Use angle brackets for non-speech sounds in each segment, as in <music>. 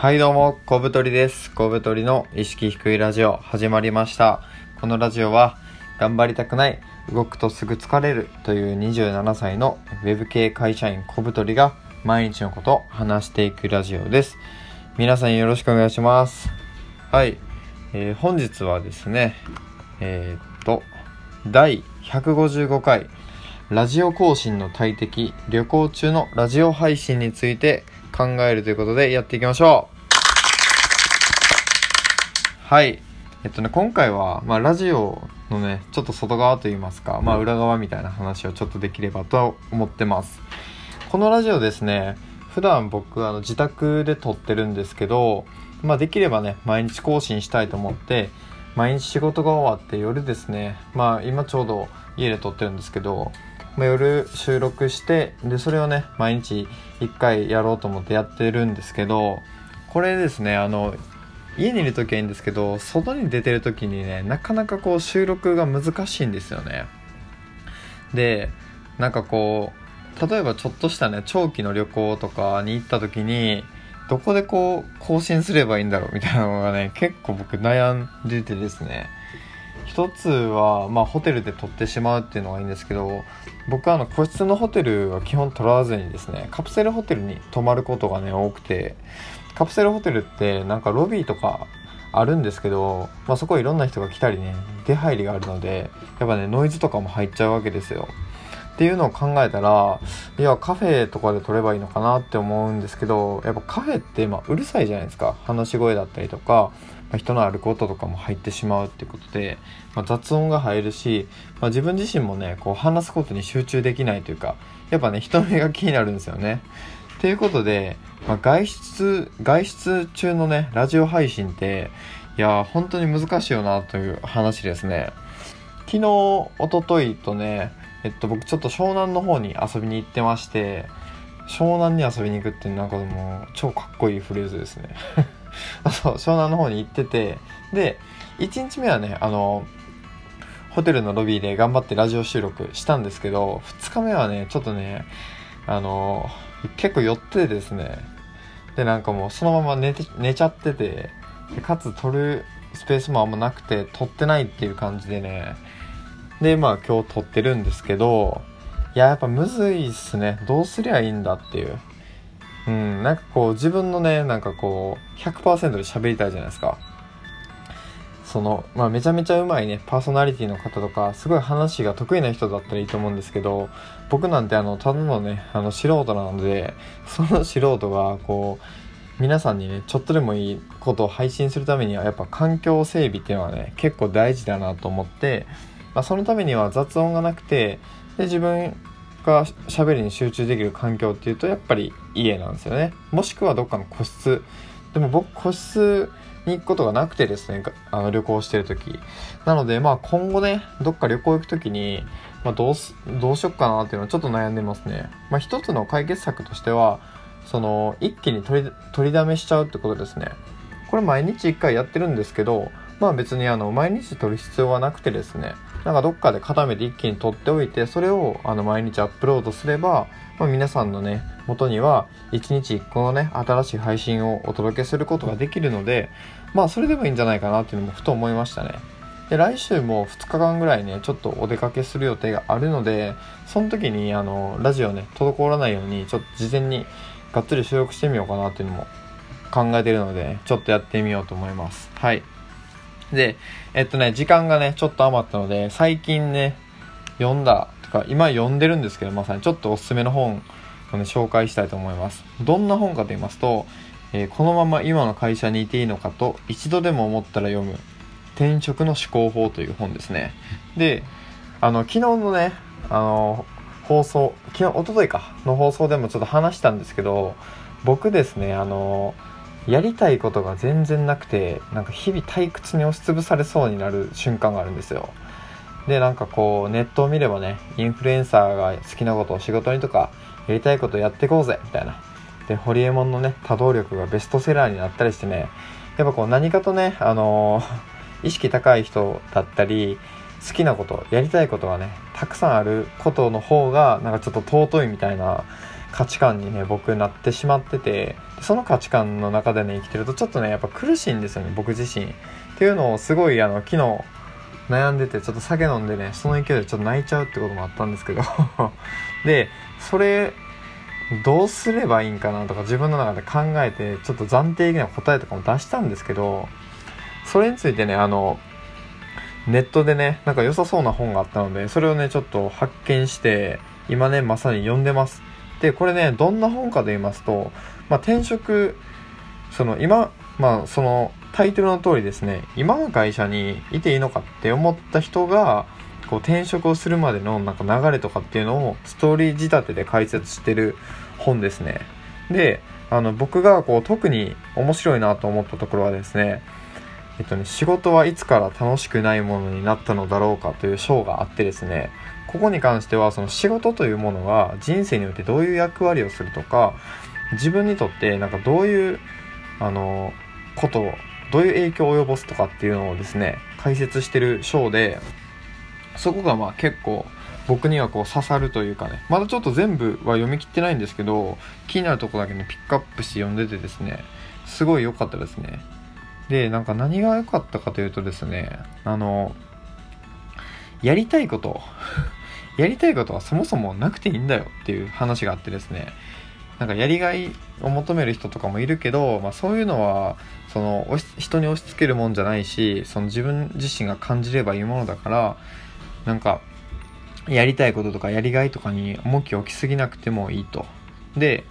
はいどうも、小太りです。小太りの意識低いラジオ始まりました。このラジオは頑張りたくない、動くとすぐ疲れるという27歳のウェブ系会社員小太りが毎日のことを話していくラジオです。皆さんよろしくお願いします。はい、えー本日はですね、えーっと、第155回ラジオ更新の大敵旅行中のラジオ配信について考えるということでやっていきましょうはい。えっとね今回は、まあ、ラジオのねちょっと外側といいますか、まあ、裏側みたいな話をちょっとできればと思ってます。このラジオですね普段僕あの自宅で撮ってるんですけど、まあ、できればね毎日更新したいと思って毎日仕事が終わって夜ですねまあ今ちょうど家で撮ってるんですけど、まあ、夜収録してでそれをね毎日1回やろうと思ってやってるんですけどこれですねあの家にいる時はいいんですけど外に出てる時にねなかなかこう収録が難しいんですよね。でなんかこう例えばちょっとしたね長期の旅行とかに行った時にどこでこう更新すればいいんだろうみたいなのがね結構僕悩んでてですね。一つは、まあ、ホテルで撮ってしまうっていうのがいいんですけど僕はあの個室のホテルは基本取らずにですねカプセルホテルに泊まることがね多くてカプセルホテルってなんかロビーとかあるんですけど、まあ、そこいろんな人が来たりね出入りがあるのでやっぱねノイズとかも入っちゃうわけですよ。っていうのを考えたらいやカフェとかで撮ればいいのかなって思うんですけどやっぱカフェってまうるさいじゃないですか。話し声だったりとか、まあ、人の歩く音とかも入ってしまうっていうことで、まあ、雑音が入るし、ま、自分自身もねこう話すことに集中できないというかやっぱね人目が気になるんですよね。っていうことで、まあ、外出外出中のねラジオ配信っていや本当に難しいよなという話ですね。昨日一昨日とねえっと僕ちょっと湘南の方に遊びに行ってまして湘南に遊びに行くっていうなんかもう超かっこいいフレーズですね。<laughs> そう湘南の方に行っててで1日目はねあのホテルのロビーで頑張ってラジオ収録したんですけど2日目はねちょっとねあの結構寄ってですね。でなんかもうそのまま寝て寝ちゃっててかつ撮るスペースもあんまなくて撮ってないっていう感じでね。でまあ今日撮ってるんですけどいややっぱむずいっすね。どうすりゃいいんだっていう。うんなんかこう自分のねなんかこう100%で喋りたいじゃないですか。そのまあめちゃめちゃうまいねパーソナリティの方とかすごい話が得意な人だったらいいと思うんですけど僕なんてあのただのねあの素人なので <laughs> その素人がこう皆さんにねちょっとでもいいことを配信するためにはやっぱ環境整備っていうのはね結構大事だなと思って、まあ、そのためには雑音がなくてで自分が喋りに集中できる環境っていうとやっぱり家なんですよね。もしくはどっかの個室。でも僕個室に行くことがなくてですねあの旅行してる時。なのでまあ今後ねどっか旅行行く時に、まあ、どうすどうしよっかなっていうのはちょっと悩んでますね。まあ一つの解決策としてはその一気に取り取りだめしちゃうってことですね。これ毎日1回やってるんですけどまあ別にあの毎日取る必要はなくてですね。なんかどっかで固めて一気に取っておいてそれをあの毎日アップロードすれば、まあ、皆さんのね元には1日1個のね新しい配信をお届けすることができるのでまあそれでもいいんじゃないかなっていうのもふと思いましたね。で来週も2日間ぐらいねちょっとお出かけする予定があるのでその時にあのラジオね滞らないようにちょっと事前にがっつり収録してみようかなっていうのも考えてるのでちょっとやってみようと思います。はい。でえっとね時間がねちょっと余ったので最近ね読んだとか今読んでるんですけどまさにちょっとおすすめの本ね紹介したいと思います。どんな本かと言いますと、えーこのまま今の会社にいていいのかと一度でも思ったら読む転職の思考法という本ですね。であの昨日のねあの放送昨日一昨日かの放送でもちょっと話したんですけど僕ですねあのやりたいことが全然なくてなんか日々退屈に押しつぶされそうになる瞬間があるんですよ。でなんかこうネットを見ればねインフルエンサーが好きなことを仕事にとかやりたいことやっていこうぜみたいな。でホリエモンのね多動力がベストセラーになったりしてねやっぱこう何かとねあのー <laughs> 意識高い人だったり好きなことやりたいことがねたくさんあることの方がなんかちょっと尊いみたいな価値観にね僕なってしまっててその価値観の中でね生きてるとちょっとねやっぱ苦しいんですよね僕自身。っていうのをすごいあの昨日悩んでてちょっと酒飲んでねその勢いでちょっと泣いちゃうってこともあったんですけど。<laughs> でそれどうすればいいんかなとか自分の中で考えてちょっと暫定的な答えとかも出したんですけどそれについてねあのネットでねなんか良さそうな本があったのでそれをねちょっと発見して今ねまさに読んでます。でこれねどんな本かと言いますと、まあ、転職その今まあそのタイトルの通りですね今の会社にいていいのかって思った人がこう転職をするまでのなんか流れとかっていうのをストーリー仕立てで解説してる本ですね。であの僕がこう特に面白いなと思ったところはですねえっとね、仕事はいつから楽しくないものになったのだろうかという章があってですねここに関してはその仕事というものが人生においてどういう役割をするとか自分にとってなんかどういうあのことどういう影響を及ぼすとかっていうのをですね解説してる章でそこがまあ結構僕にはこう刺さるというかねまだちょっと全部は読み切ってないんですけど気になるとこだけねピックアップして読んでてですねすごい良かったですね。でなんか何が良かったかというとですねあのやりたいこと <laughs> やりたいことはそもそもなくていいんだよっていう話があってですねなんかやりがいを求める人とかもいるけど、まあ、そういうのはその人に押し付けるもんじゃないしその自分自身が感じればいいものだからなんかやりたいこととかやりがいとかに重きを置きすぎなくてもいいと。で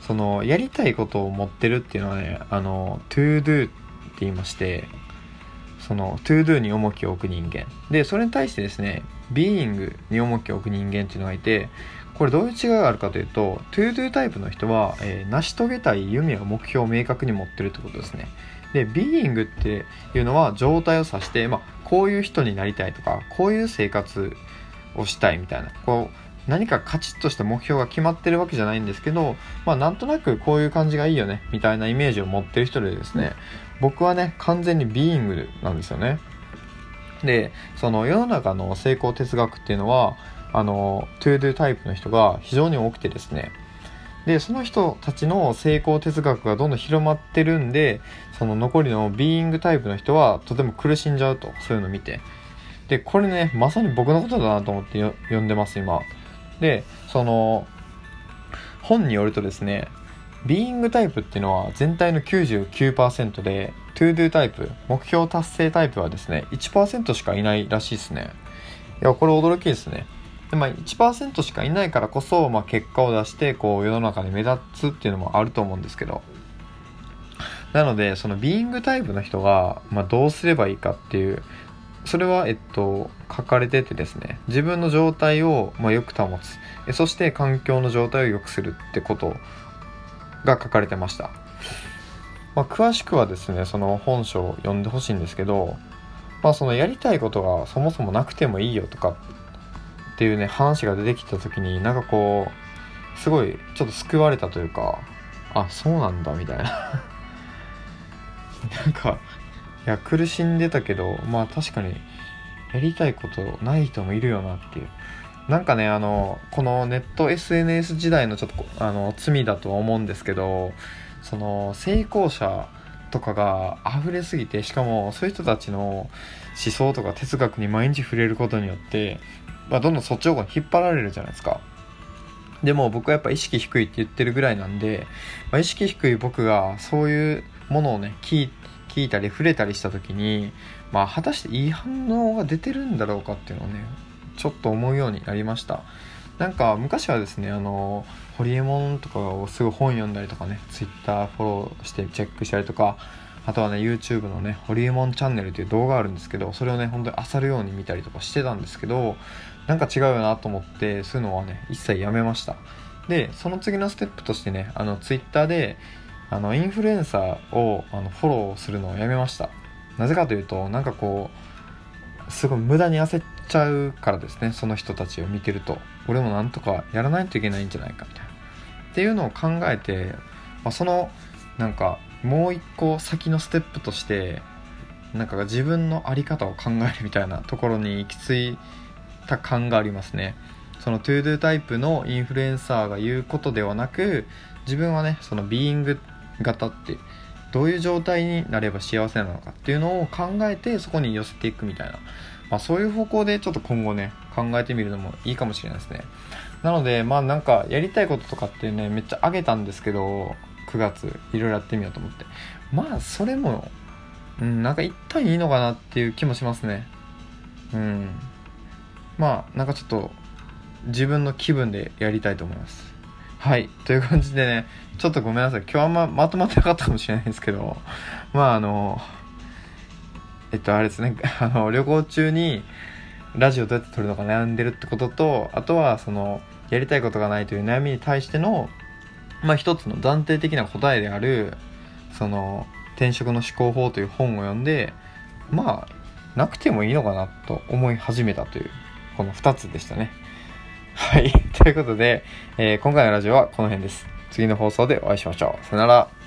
そのやりたいことを持ってるっていうのはねあの to do 言いましてその to do に重きを置く人間でそれに対してですね being に重きを置く人間っていうのがいてこれどういう違いがあるかというと to do タイプの人は、えー、成し遂げたい夢や目標を明確に持ってるってことですねで being っていうのは状態を指して、まあ、こういう人になりたいとかこういう生活をしたいみたいなこう何かカチッとした目標が決まってるわけじゃないんですけど、まあなんとなくこういう感じがいいよね、みたいなイメージを持ってる人でですね、僕はね、完全に being なんですよね。で、その世の中の成功哲学っていうのは、あの、 to do タイプの人が非常に多くてですね、で、その人たちの成功哲学がどんどん広まってるんで、その残りの being タイプの人はとても苦しんじゃうと、そういうのを見て。で、これね、まさに僕のことだなと思って読んでます、今。で、その、本によるとですね、 being タイプっていうのは全体の99%で、 to do タイプ、目標達成タイプはですね、1%しかいないらしいですね。いや、これ驚きですね。でまあ、1%しかいないからこそ、まあ、結果を出してこう世の中で目立つっていうのもあると思うんですけどなのでその being タイプの人が、まあ、どうすればいいかっていうそれは、えっと、書かれててですね、自分の状態を、まあ、よく保つ。そして環境の状態を良くするってことが書かれてました。まあ、詳しくはですね、その本書を読んでほしいんですけど、まあそのやりたいことがそもそもなくてもいいよとかっていうね、話が出てきた時になんかこう、すごいちょっと救われたというか、あ、そうなんだみたいな <laughs> なんか、いや苦しんでたけどまあ確かにやりたいことない人もいるよなっていうなんかねあのこのネット SNS 時代のちょっとあの罪だとは思うんですけどその成功者とかが溢れすぎてしかもそういう人たちの思想とか哲学に毎日触れることによって、まあ、どんどんそっち方に引っ張られるじゃないですか。でも僕はやっぱ意識低いって言ってるぐらいなんで、まあ、意識低い僕がそういうものをね聞い聞いたり触れたりした時に、まあ、果たしていい反応が出てるんだろうかっていうのをねちょっと思うようになりました。なんか昔はですねあのホリエモンとかをすぐ本読んだりとかね Twitter フォローしてチェックしたりとかあとはね YouTube のねホリエモンチャンネルっていう動画あるんですけどそれをね本当に漁るように見たりとかしてたんですけどなんか違うよなと思ってそういうのはね一切やめました。でその次のステップとしてねあの Twitter であのインフルエンサーをあのフォローするのをやめました。なぜかというとなんかこうすごい無駄に焦っちゃうからですねその人たちを見てると。俺もなんとかやらないといけないんじゃないかみたいな。っていうのを考えて、まあ、そのなんかもう一個先のステップとしてなんか自分の在り方を考えるみたいなところに行き着いた感がありますね。その ToDo タイプのインフルエンサーが言うことではなく自分はねそのビーイング方ってどういう状態になれば幸せなのかっていうのを考えてそこに寄せていくみたいな、まあ、そういう方向でちょっと今後ね考えてみるのもいいかもしれないですね。なのでまあなんかやりたいこととかっていうねめっちゃ上げたんですけど9月いろいろやってみようと思って。まあそれもうんなんか一旦いいのかなっていう気もしますね。うん。まあなんかちょっと自分の気分でやりたいと思います。はい。という感じでねちょっとごめんなさい。今日あんままとまってなかったかもしれないですけど。まああのえっとあれですね。<laughs> あの旅行中にラジオどうやって撮るのか悩んでるってこととあとはそのやりたいことがないという悩みに対してのまあ一つの断定的な答えであるその転職の思考法という本を読んでまあなくてもいいのかなと思い始めたというこの2つでしたね。<laughs> はい。ということで、えー、今回のラジオはこの辺です。次の放送でお会いしましょう。さよなら。